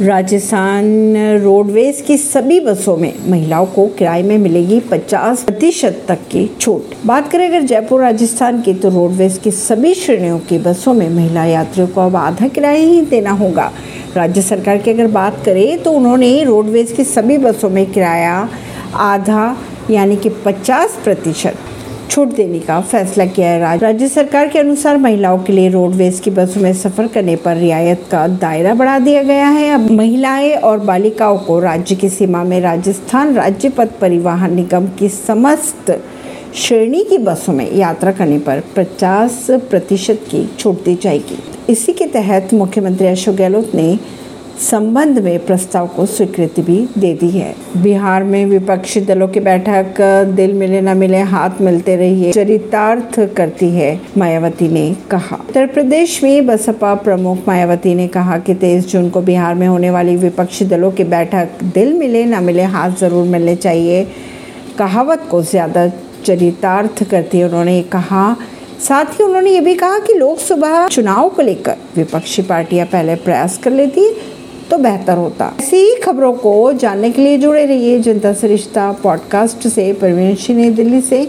Rajasthan roadways की सभी बसों में महिलाओं को किराए में मिलेगी 50 प्रतिशत तक की छूट। बात करें अगर जयपुर, राजस्थान की तो रोडवेज़ की सभी श्रेणियों की बसों में महिला यात्रियों को अब आधा किराया ही देना होगा। राज्य सरकार की अगर बात करें तो उन्होंने रोडवेज़ की सभी बसों में किराया आधा, यानी कि 50 प्रतिशत छूट देने का फैसला किया है। राज्य सरकार के अनुसार महिलाओं के लिए रोडवेज़ की बसों में सफ़र करने पर रियायत का दायरा बढ़ा दिया गया है। अब महिलाएँ और बालिकाओं को राज्य की सीमा में राजस्थान राज्य पथ परिवहन निगम की समस्त श्रेणी की बसों में यात्रा करने पर 50 प्रतिशत की छूट दी जाएगी। इसी के तहत मुख्यमंत्री अशोक गहलोत ने संबंध में प्रस्ताव को स्वीकृति भी दे दी है। बिहार में विपक्षी दलों की बैठक, दिल मिले न मिले हाथ मिलते रहिए, चरितार्थ करती है मायावती ने कहा। उत्तर प्रदेश में बसपा प्रमुख मायावती ने कहा कि तेईस जून को बिहार में होने वाली विपक्षी दलों की बैठक, दिल मिले न मिले हाथ ज़रूर मिलने चाहिए। कहावत को ज़्यादा चरितार्थ करती है उन्होंने कहा। साथ ही उन्होंने ये भी कहा कि लोकसभा चुनाव को लेकर विपक्षी पार्टियाँ पहले प्रयास कर लेती तो बेहतर होता। ऐसी खबरों को जानने के लिए जुड़े रहिए जनता से रिश्ता पॉडकास्ट से, परवीन दिल्ली से।